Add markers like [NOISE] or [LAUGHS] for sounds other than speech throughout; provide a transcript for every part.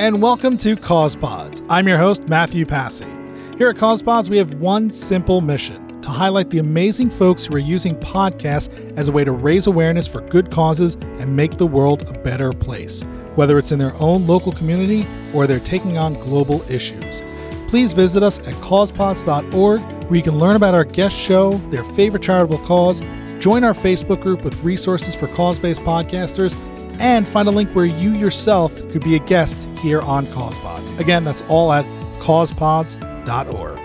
and welcome to Cause Pods. I'm your host, Matthew Passy. Here at Cause Pods, we have one simple mission to highlight the amazing folks who are using podcasts as a way to raise awareness for good causes and make the world a better place, whether it's in their own local community or they're taking on global issues. Please visit us at causepods.org where you can learn about our guest show, their favorite charitable cause, join our Facebook group with resources for cause based podcasters, and find a link where you yourself could be a guest here on CausePods. Again, that's all at causepods.org.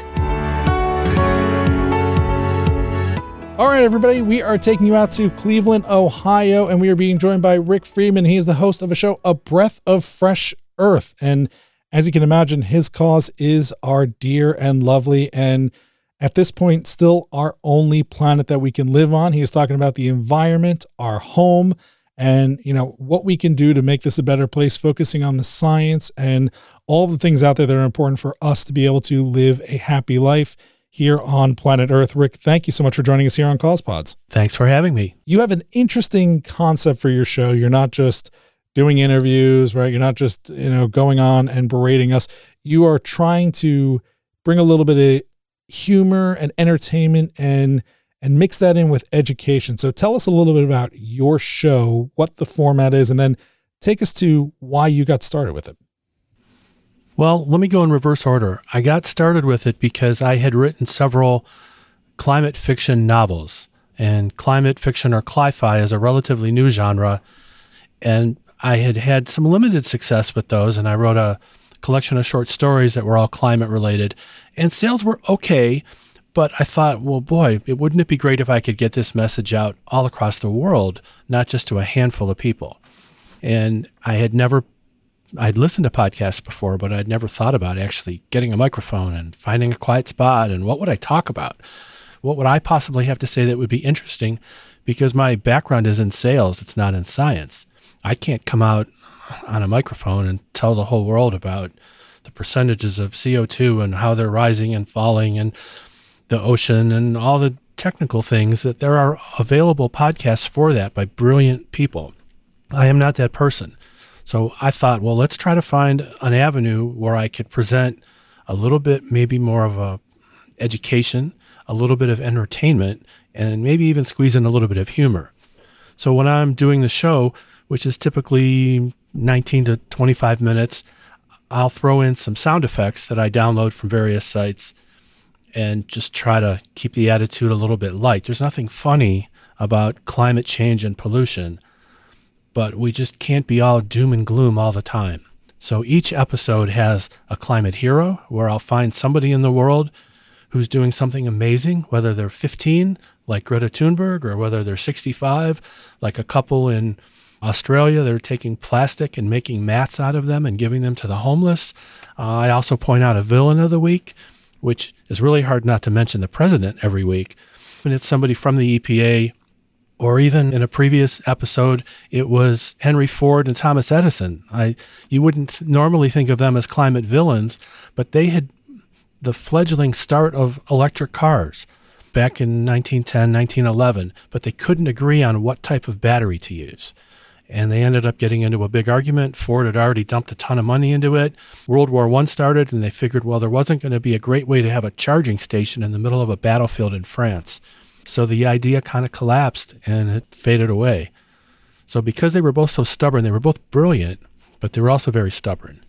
All right, everybody, we are taking you out to Cleveland, Ohio, and we are being joined by Rick Friedman. He's the host of a show, A Breath of Fresh Earth. And as you can imagine, his cause is our dear and lovely and at this point still our only planet that we can live on. He is talking about the environment, our home, and you know what we can do to make this a better place focusing on the science and all the things out there that are important for us to be able to live a happy life here on planet earth. Rick thank you so much for joining us here on causepods thanks for having me. You have an interesting concept for your show. You're not just doing interviews right? You're not just you know going on and berating us. You are trying to bring a little bit of humor and entertainment and and mix that in with education. So tell us a little bit about your show, what the format is, and then take us to why you got started with it. Well, let me go in reverse order. I got started with it because I had written several climate fiction novels, and climate fiction or cli-fi is a relatively new genre, and I had had some limited success with those, and I wrote a collection of short stories that were all climate related, and sales were okay but I thought, well, boy, it wouldn't it be great if I could get this message out all across the world, not just to a handful of people. And I had never, I'd listened to podcasts before, but I'd never thought about actually getting a microphone and finding a quiet spot and what would I talk about? What would I possibly have to say that would be interesting? Because my background is in sales, it's not in science. I can't come out on a microphone and tell the whole world about the percentages of CO2 and how they're rising and falling and the ocean and all the technical things that there are available podcasts for that by brilliant people. I am not that person. So I thought, well, let's try to find an avenue where I could present a little bit, maybe more of a education, a little bit of entertainment, and maybe even squeeze in a little bit of humor. So when I'm doing the show, which is typically 19 to 25 minutes, I'll throw in some sound effects that I download from various sites and just try to keep the attitude a little bit light. There's nothing funny about climate change and pollution, but we just can't be all doom and gloom all the time. So each episode has a climate hero where I'll find somebody in the world who's doing something amazing, whether they're 15, like Greta Thunberg, or whether they're 65, like a couple in Australia. They're taking plastic and making mats out of them and giving them to the homeless. Uh, I also point out a villain of the week which is really hard not to mention the president every week. And it's somebody from the EPA, or even in a previous episode, it was Henry Ford and Thomas Edison. I, you wouldn't normally think of them as climate villains, but they had the fledgling start of electric cars back in 1910, 1911, but they couldn't agree on what type of battery to use and they ended up getting into a big argument. Ford had already dumped a ton of money into it. World War I started, and they figured, well, there wasn't going to be a great way to have a charging station in the middle of a battlefield in France. So the idea kind of collapsed and it faded away. So because they were both so stubborn, they were both brilliant, but they were also very stubborn.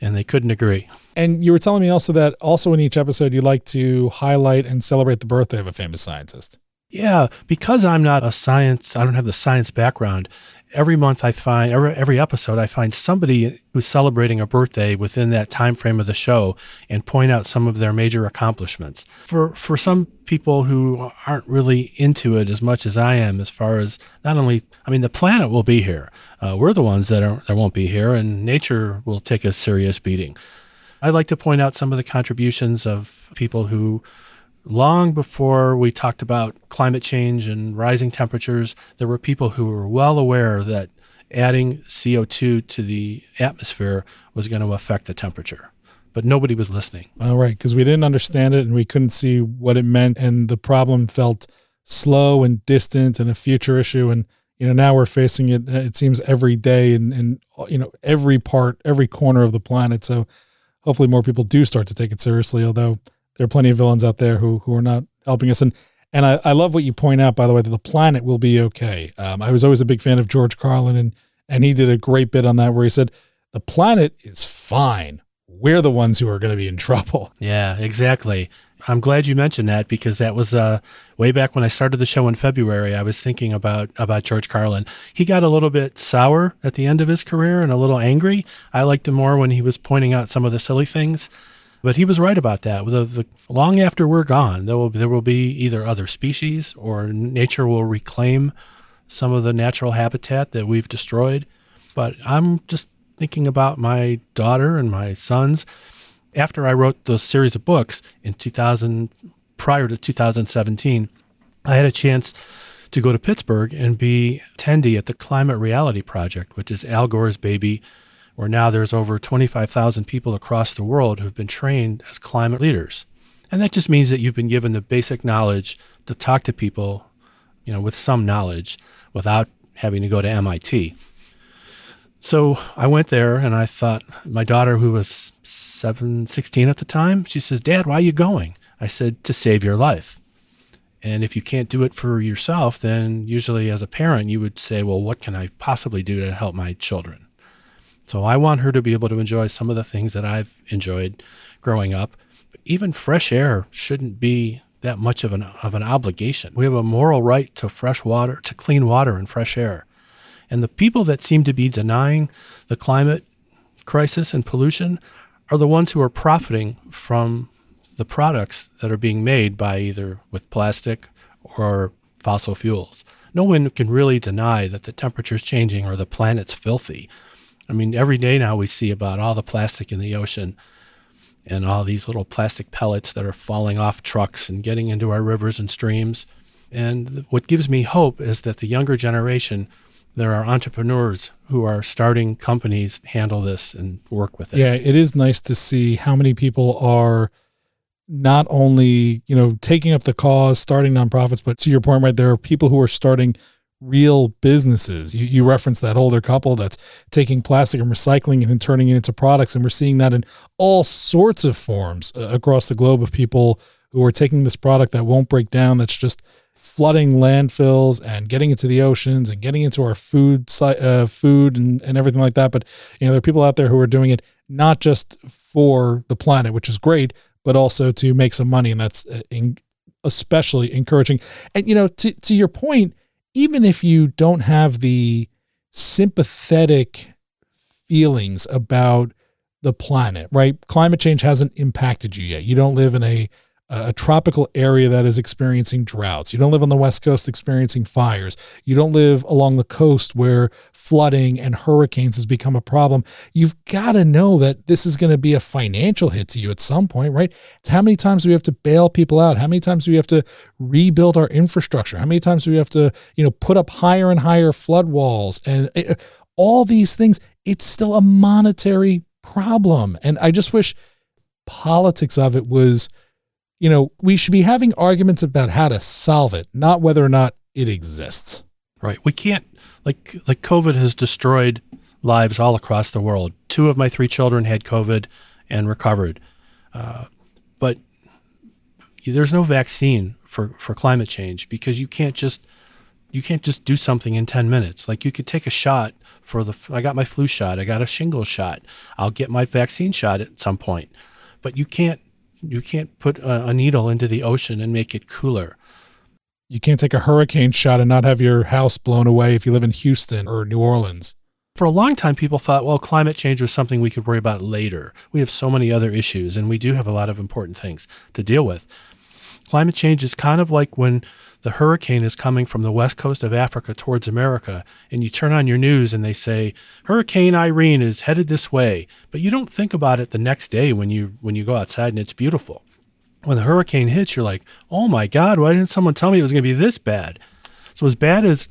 And they couldn't agree. And you were telling me also that also in each episode you like to highlight and celebrate the birthday of a famous scientist. Yeah, because I'm not a science, I don't have the science background every month I find every, every episode I find somebody who's celebrating a birthday within that time frame of the show and point out some of their major accomplishments. For for some people who aren't really into it as much as I am, as far as not only I mean the planet will be here, uh, we're the ones that are that won't be here, and nature will take a serious beating. I'd like to point out some of the contributions of people who long before we talked about climate change and rising temperatures, there were people who were well aware that adding CO2 to the atmosphere was going to affect the temperature. But nobody was listening. All right, because we didn't understand it and we couldn't see what it meant, and the problem felt slow and distant and a future issue. And you know, now we're facing it. It seems every day, and and you know, every part, every corner of the planet. So, hopefully, more people do start to take it seriously. Although there are plenty of villains out there who who are not helping us. And and I, I love what you point out, by the way, that the planet will be okay. Um, I was always a big fan of George Carlin, and and he did a great bit on that where he said the planet is fine. We're the ones who are going to be in trouble. [LAUGHS] Yeah, exactly. I'm glad you mentioned that because that was uh, way back when I started the show in February. I was thinking about about George Carlin. He got a little bit sour at the end of his career and a little angry. I liked him more when he was pointing out some of the silly things. But he was right about that. The, the, long after we're gone, there will there will be either other species or nature will reclaim some of the natural habitat that we've destroyed. But I'm just thinking about my daughter and my sons. After I wrote the series of books in 2000, prior to 2017, I had a chance to go to Pittsburgh and be attendee at the Climate Reality Project, which is Al Gore's baby where now there's over 25,000 people across the world who've been trained as climate leaders. And that just means that you've been given the basic knowledge to talk to people, you know, with some knowledge without having to go to MIT. So I went there and I thought my daughter who was 7 16 at the time, she says, "Dad, why are you going?" I said, "To save your life." And if you can't do it for yourself, then usually as a parent, you would say, "Well, what can I possibly do to help my children?" So I want her to be able to enjoy some of the things that I've enjoyed growing up. But even fresh air shouldn't be that much of an of an obligation. We have a moral right to fresh water, to clean water and fresh air. And the people that seem to be denying the climate crisis and pollution are the ones who are profiting from the products that are being made by either with plastic or fossil fuels. No one can really deny that the temperature is changing or the planet's filthy I mean, every day now we see about all the plastic in the ocean and all these little plastic pellets that are falling off trucks and getting into our rivers and streams. And what gives me hope is that the younger generation, there are entrepreneurs who are starting companies handle this and work with it. Yeah, it is nice to see how many people are not only, you know, taking up the cause, starting nonprofits, but to your point, right, there are people who are starting real businesses. You, you reference that older couple that's taking plastic and recycling it and turning it into products. And we're seeing that in all sorts of forms uh, across the globe of people who are taking this product that won't break down, that's just flooding landfills and getting into the oceans and getting into our food, uh, food and, and everything like that. But, you know, there are people out there who are doing it not just for the planet, which is great, but also to make some money. And that's uh, in, especially encouraging. And, you know, to, to your point, even if you don't have the sympathetic feelings about the planet, right? Climate change hasn't impacted you yet. You don't live in a a tropical area that is experiencing droughts. You don't live on the West Coast experiencing fires. You don't live along the coast where flooding and hurricanes has become a problem. You've got to know that this is going to be a financial hit to you at some point, right? How many times do we have to bail people out? How many times do we have to rebuild our infrastructure? How many times do we have to, you know, put up higher and higher flood walls and eh, all these things? It's still a monetary problem. And I just wish politics of it was you know, we should be having arguments about how to solve it, not whether or not it exists. Right. We can't like like COVID has destroyed lives all across the world. Two of my three children had COVID and recovered, uh, but there's no vaccine for for climate change because you can't just you can't just do something in 10 minutes. Like you could take a shot for the I got my flu shot, I got a shingles shot. I'll get my vaccine shot at some point. But you can't you can't put a, a needle into the ocean and make it cooler. You can't take a hurricane shot and not have your house blown away if you live in Houston or New Orleans. For a long time, people thought, well, climate change was something we could worry about later. We have so many other issues, and we do have a lot of important things to deal with. Climate change is kind of like when the hurricane is coming from the west coast of Africa towards America, and you turn on your news and they say Hurricane Irene is headed this way, but you don't think about it the next day when you when you go outside and it's beautiful. When the hurricane hits, you're like, "Oh my God, why didn't someone tell me it was going to be this bad?" So as bad as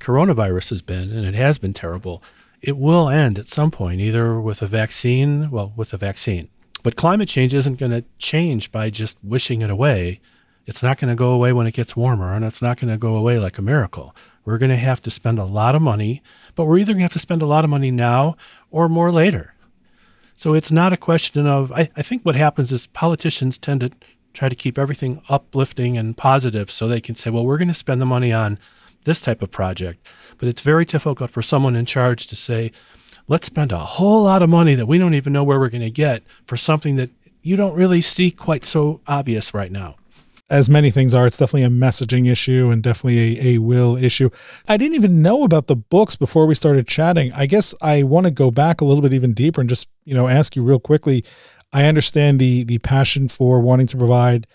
coronavirus has been, and it has been terrible, it will end at some point, either with a vaccine, well, with a vaccine but climate change isn't going to change by just wishing it away. It's not going to go away when it gets warmer, and it's not going to go away like a miracle. We're going to have to spend a lot of money, but we're either going to have to spend a lot of money now or more later. So it's not a question of, I, I think what happens is politicians tend to try to keep everything uplifting and positive so they can say, well, we're going to spend the money on this type of project. But it's very difficult for someone in charge to say, let's spend a whole lot of money that we don't even know where we're going to get for something that you don't really see quite so obvious right now as many things are, it's definitely a messaging issue and definitely a, a will issue. I didn't even know about the books before we started chatting. I guess I want to go back a little bit even deeper and just, you know, ask you real quickly. I understand the the passion for wanting to provide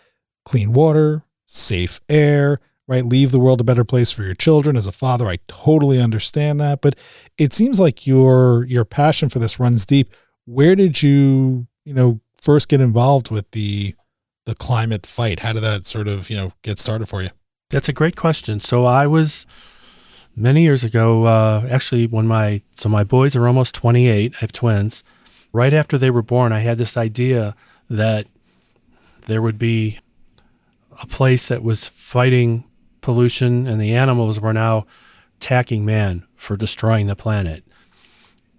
clean water, safe air, right? Leave the world a better place for your children. As a father, I totally understand that, but it seems like your your passion for this runs deep. Where did you, you know, first get involved with the the climate fight? How did that sort of, you know, get started for you? That's a great question. So I was many years ago, uh, actually, when my so my boys are almost 28. I have twins. Right after they were born, I had this idea that there would be a place that was fighting pollution, and the animals were now attacking man for destroying the planet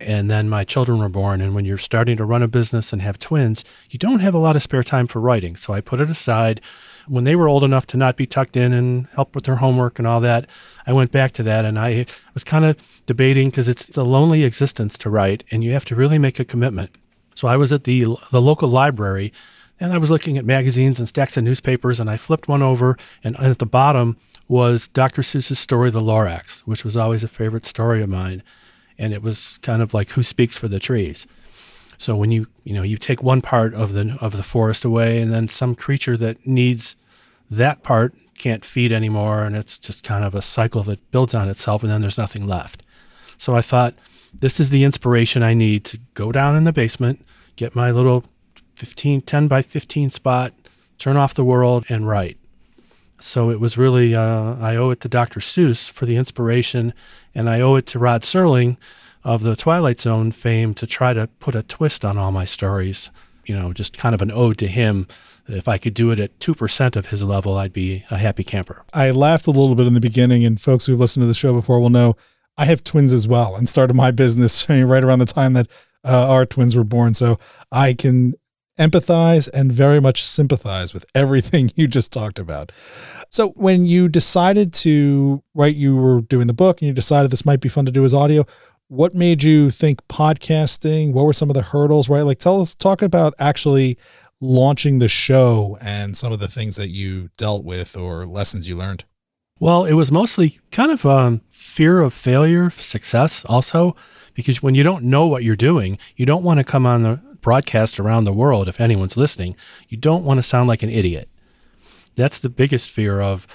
and then my children were born. And when you're starting to run a business and have twins, you don't have a lot of spare time for writing. So I put it aside. When they were old enough to not be tucked in and help with their homework and all that, I went back to that. And I was kind of debating because it's, it's a lonely existence to write, and you have to really make a commitment. So I was at the the local library, and I was looking at magazines and stacks of newspapers, and I flipped one over, and at the bottom was Dr. Seuss's story, The Lorax, which was always a favorite story of mine and it was kind of like who speaks for the trees. So when you you know you take one part of the of the forest away, and then some creature that needs that part can't feed anymore, and it's just kind of a cycle that builds on itself, and then there's nothing left. So I thought this is the inspiration I need to go down in the basement, get my little 15 10 by 15 spot, turn off the world, and write. So it was really, uh, I owe it to Dr. Seuss for the inspiration, and I owe it to Rod Serling of the Twilight Zone fame to try to put a twist on all my stories. You know, just kind of an ode to him. If I could do it at 2% of his level, I'd be a happy camper. I laughed a little bit in the beginning, and folks who've listened to the show before will know I have twins as well and started my [LAUGHS] business right around the time that uh, our twins were born. So I can empathize and very much sympathize with everything [LAUGHS] you just talked about. So, when you decided to write, you were doing the book and you decided this might be fun to do as audio. What made you think podcasting? What were some of the hurdles, right? Like, tell us, talk about actually launching the show and some of the things that you dealt with or lessons you learned. Well, it was mostly kind of um, fear of failure, success also, because when you don't know what you're doing, you don't want to come on the broadcast around the world, if anyone's listening, you don't want to sound like an idiot. That's the biggest fear of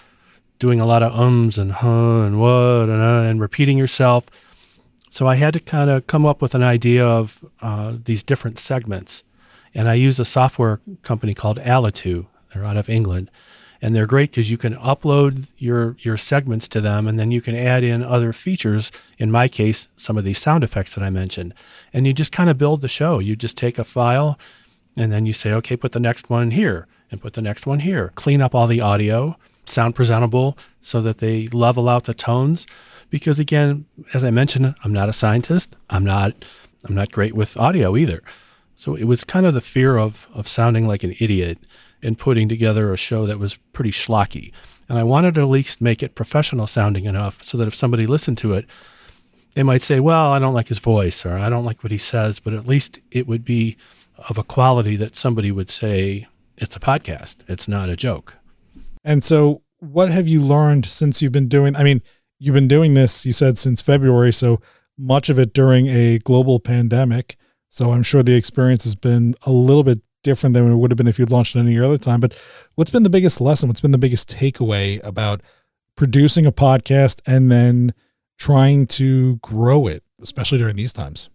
doing a lot of ums and huh and what and, uh, and repeating yourself. So I had to kind of come up with an idea of uh, these different segments. And I used a software company called Alitu. They're out of England and they're great because you can upload your your segments to them and then you can add in other features in my case some of these sound effects that i mentioned. And you just kind of build the show. You just take a file and then you say okay put the next one here and put the next one here. Clean up all the audio sound presentable so that they level out the tones. Because again as i mentioned i'm not a scientist. I'm not i'm not great with audio either. So it was kind of the fear of of sounding like an idiot in putting together a show that was pretty schlocky. And I wanted to at least make it professional sounding enough so that if somebody listened to it, they might say, well, I don't like his voice or I don't like what he says, but at least it would be of a quality that somebody would say, it's a podcast, it's not a joke. And so, what have you learned since you've been doing? I mean, you've been doing this, you said, since February, so much of it during a global pandemic. So, I'm sure the experience has been a little bit different than it would have been if you'd launched it any other time. But what's been the biggest lesson? What's been the biggest takeaway about producing a podcast and then trying to grow it, especially during these times?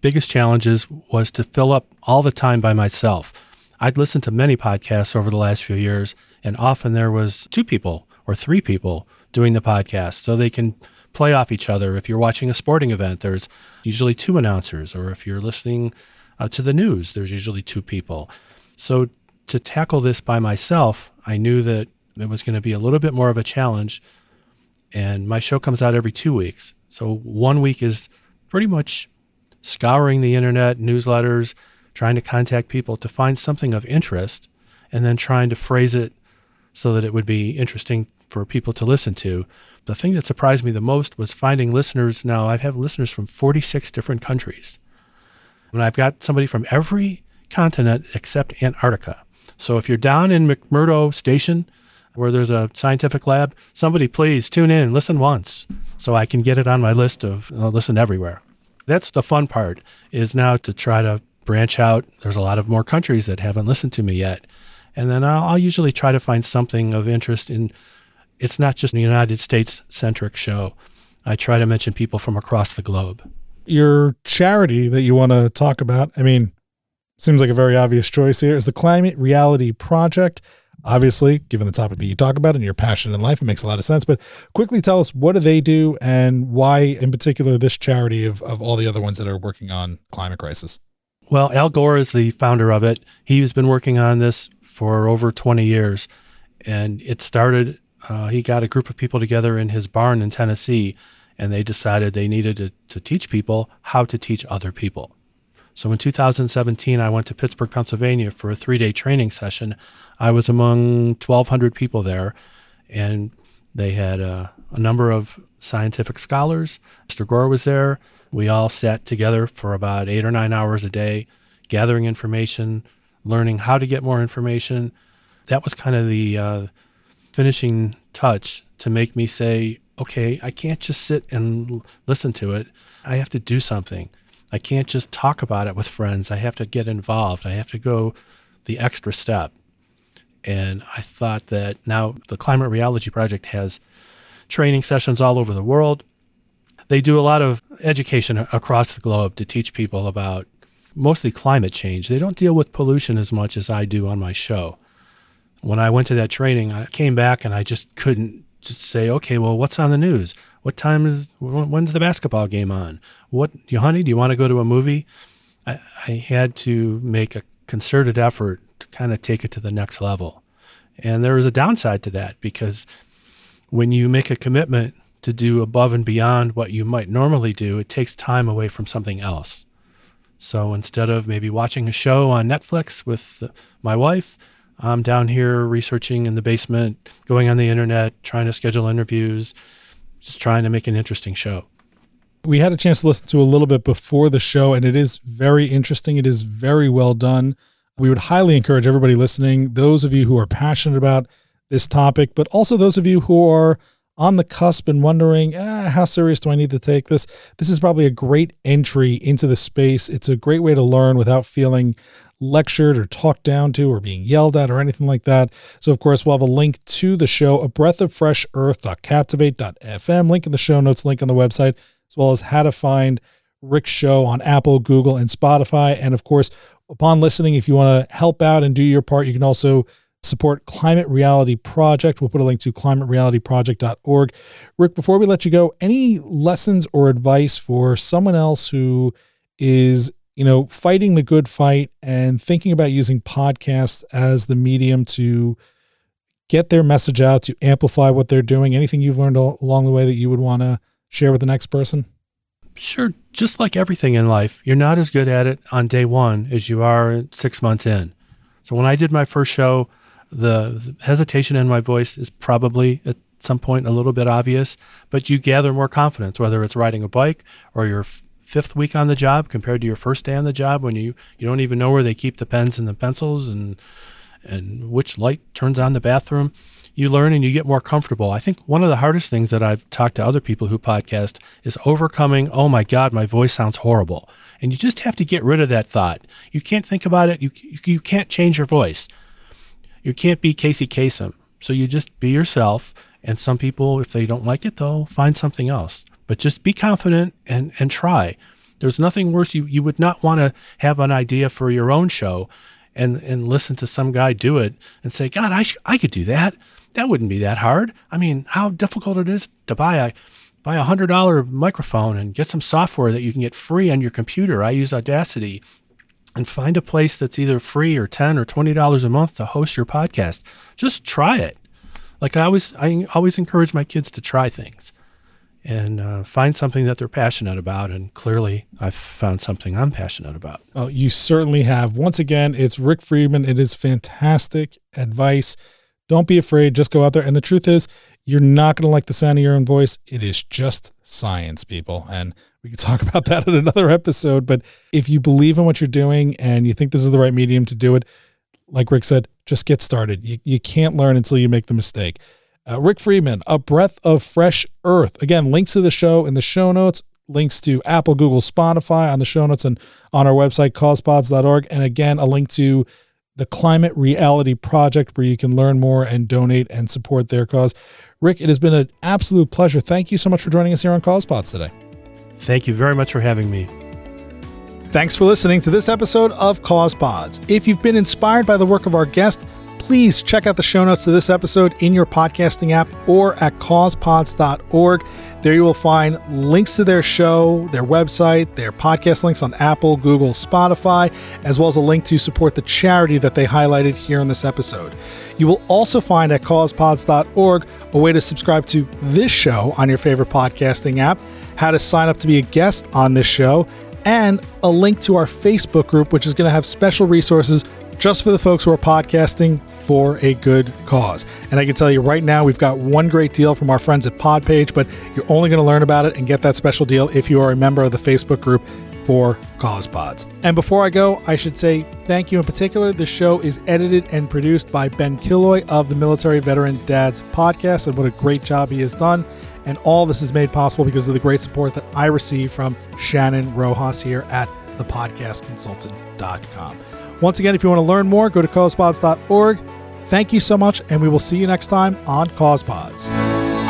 Biggest challenges was to fill up all the time by myself. I'd listened to many podcasts over the last few years, and often there was two people or three people doing the podcast, so they can play off each other. If you're watching a sporting event, there's usually two announcers, or if you're listening uh, to the news. There's usually two people. So to tackle this by myself, I knew that it was going to be a little bit more of a challenge. And my show comes out every two weeks. So one week is pretty much scouring the internet, newsletters, trying to contact people to find something of interest, and then trying to phrase it so that it would be interesting for people to listen to. The thing that surprised me the most was finding listeners. Now, I have listeners from 46 different countries. And I've got somebody from every continent except Antarctica. So if you're down in McMurdo Station, where there's a scientific lab, somebody please tune in, listen once, so I can get it on my list of uh, listen everywhere. That's the fun part is now to try to branch out. There's a lot of more countries that haven't listened to me yet. And then I'll, I'll usually try to find something of interest in it's not just a United States centric show. I try to mention people from across the globe. Your charity that you want to talk about, I mean, seems like a very obvious choice here, is the Climate Reality Project. Obviously, given the topic that you talk about and your passion in life, it makes a lot of sense. But quickly tell us what do they do and why, in particular, this charity of, of all the other ones that are working on climate crisis? Well, Al Gore is the founder of it. He's been working on this for over 20 years. And it started, uh, he got a group of people together in his barn in Tennessee, and they decided they needed to, to teach people how to teach other people. So in 2017, I went to Pittsburgh, Pennsylvania for a three day training session. I was among 1,200 people there, and they had uh, a number of scientific scholars. Mr. Gore was there. We all sat together for about eight or nine hours a day, gathering information, learning how to get more information. That was kind of the uh, finishing touch to make me say, okay, I can't just sit and listen to it. I have to do something. I can't just talk about it with friends. I have to get involved. I have to go the extra step. And I thought that now the Climate Reality Project has training sessions all over the world. They do a lot of education across the globe to teach people about mostly climate change. They don't deal with pollution as much as I do on my show. When I went to that training, I came back and I just couldn't just say, okay, well, what's on the news? What time is when's the basketball game on? What, honey, do you want to go to a movie? I, I had to make a concerted effort to kind of take it to the next level. And there was a downside to that because when you make a commitment to do above and beyond what you might normally do, it takes time away from something else. So instead of maybe watching a show on Netflix with uh, my wife, I'm down here researching in the basement, going on the internet, trying to schedule interviews, just trying to make an interesting show. We had a chance to listen to a little bit before the show, and it is very interesting. It is very well done. We would highly encourage everybody listening, those of you who are passionate about this topic, but also those of you who are on the cusp and wondering, ah, how serious do I need to take this? This is probably a great entry into the space. It's a great way to learn without feeling lectured or talked down to or being yelled at or anything like that. So, of course, we'll have a link to the show, a breath of fresh earth.captivate.fm, link in the show notes, link on the website, as well as how to find Rick's show on Apple, Google, and Spotify. And of course, upon listening, if you want to help out and do your part, you can also support Climate Reality Project. We'll put a link to climaterealityproject.org. Rick, before we let you go, any lessons or advice for someone else who is you know, fighting the good fight and thinking about using podcasts as the medium to get their message out, to amplify what they're doing. Anything you've learned along the way that you would want to share with the next person? Sure. Just like everything in life, you're not as good at it on day one as you are six months in. So when I did my first show, the, hesitation in my voice is probably at some point a little bit obvious, but you gather more confidence, whether it's riding a bike or you're fifth week on the job compared to your first day on the job when you you don't even know where they keep the pens and the pencils and and which light turns on the bathroom. You learn and you get more comfortable. I think one of the hardest things that i've talked to other people who podcast is overcoming oh my god my voice sounds horrible. And you just have to get rid of that thought. You can't think about it. You you can't change your voice you can't be casey kasem so you just be yourself and some people if they don't like it they'll find something else but just be confident and, and try. There's nothing worse. You, you would not want to have an idea for your own show and, and listen to some guy do it and say, God, I, sh- I could do that. That wouldn't be that hard. I mean, how difficult it is to buy a buy a hundred dollar microphone and get some software that you can get free on your computer. I use Audacity and find a place that's either free or 10 or $20 a month to host your podcast. Just try it. Like I always, I always encourage my kids to try things and uh, find something that they're passionate about. And clearly, I've found something I'm passionate about. Well, you certainly have. Once again, it's Rick Friedman. It is fantastic advice. Don't be afraid. Just go out there. And the truth is, you're not going to like the sound of your own voice. It is just science, people. And we could talk [LAUGHS] about that in another episode. But if you believe in what you're doing and you think this is the right medium to do it, like Rick said, just get started. You, you can't learn until you make the mistake. Uh, Rick Friedman, A Breath of Fresh Earth. Again, links to the show in the show notes, links to Apple, Google, Spotify on the show notes and on our website, causepods.org. And again, a link to the Climate Reality Project where you can learn more and donate and support their cause. Rick, it has been an absolute pleasure. Thank you so much for joining us here on CausePods today. Thank you very much for having me. Thanks for listening to this episode of CausePods. If you've been inspired by the work of our guest, please check out the show notes to this episode in your podcasting app or at causepods.org. There you will find links to their show, their website, their podcast links on Apple, Google, Spotify, as well as a link to support the charity that they highlighted here in this episode. You will also find at causepods.org a way to subscribe to this show on your favorite podcasting app, how to sign up to be a guest on this show, and a link to our Facebook group, which is going to have special resources just for the folks who are podcasting for a good cause. And I can tell you right now, we've got one great deal from our friends at Podpage, but you're only going to learn about it and get that special deal if you are a member of the Facebook group for Cause Pods. And before I go, I should say thank you in particular. The show is edited and produced by Ben Killoy of the Military Veteran Dads podcast, and what a great job he has done. And all this is made possible because of the great support that I receive from Shannon Rojas here at thepodcastconsultant.com. Once again, if you want to learn more, go to causepods.org. Thank you so much, and we will see you next time on CausePods.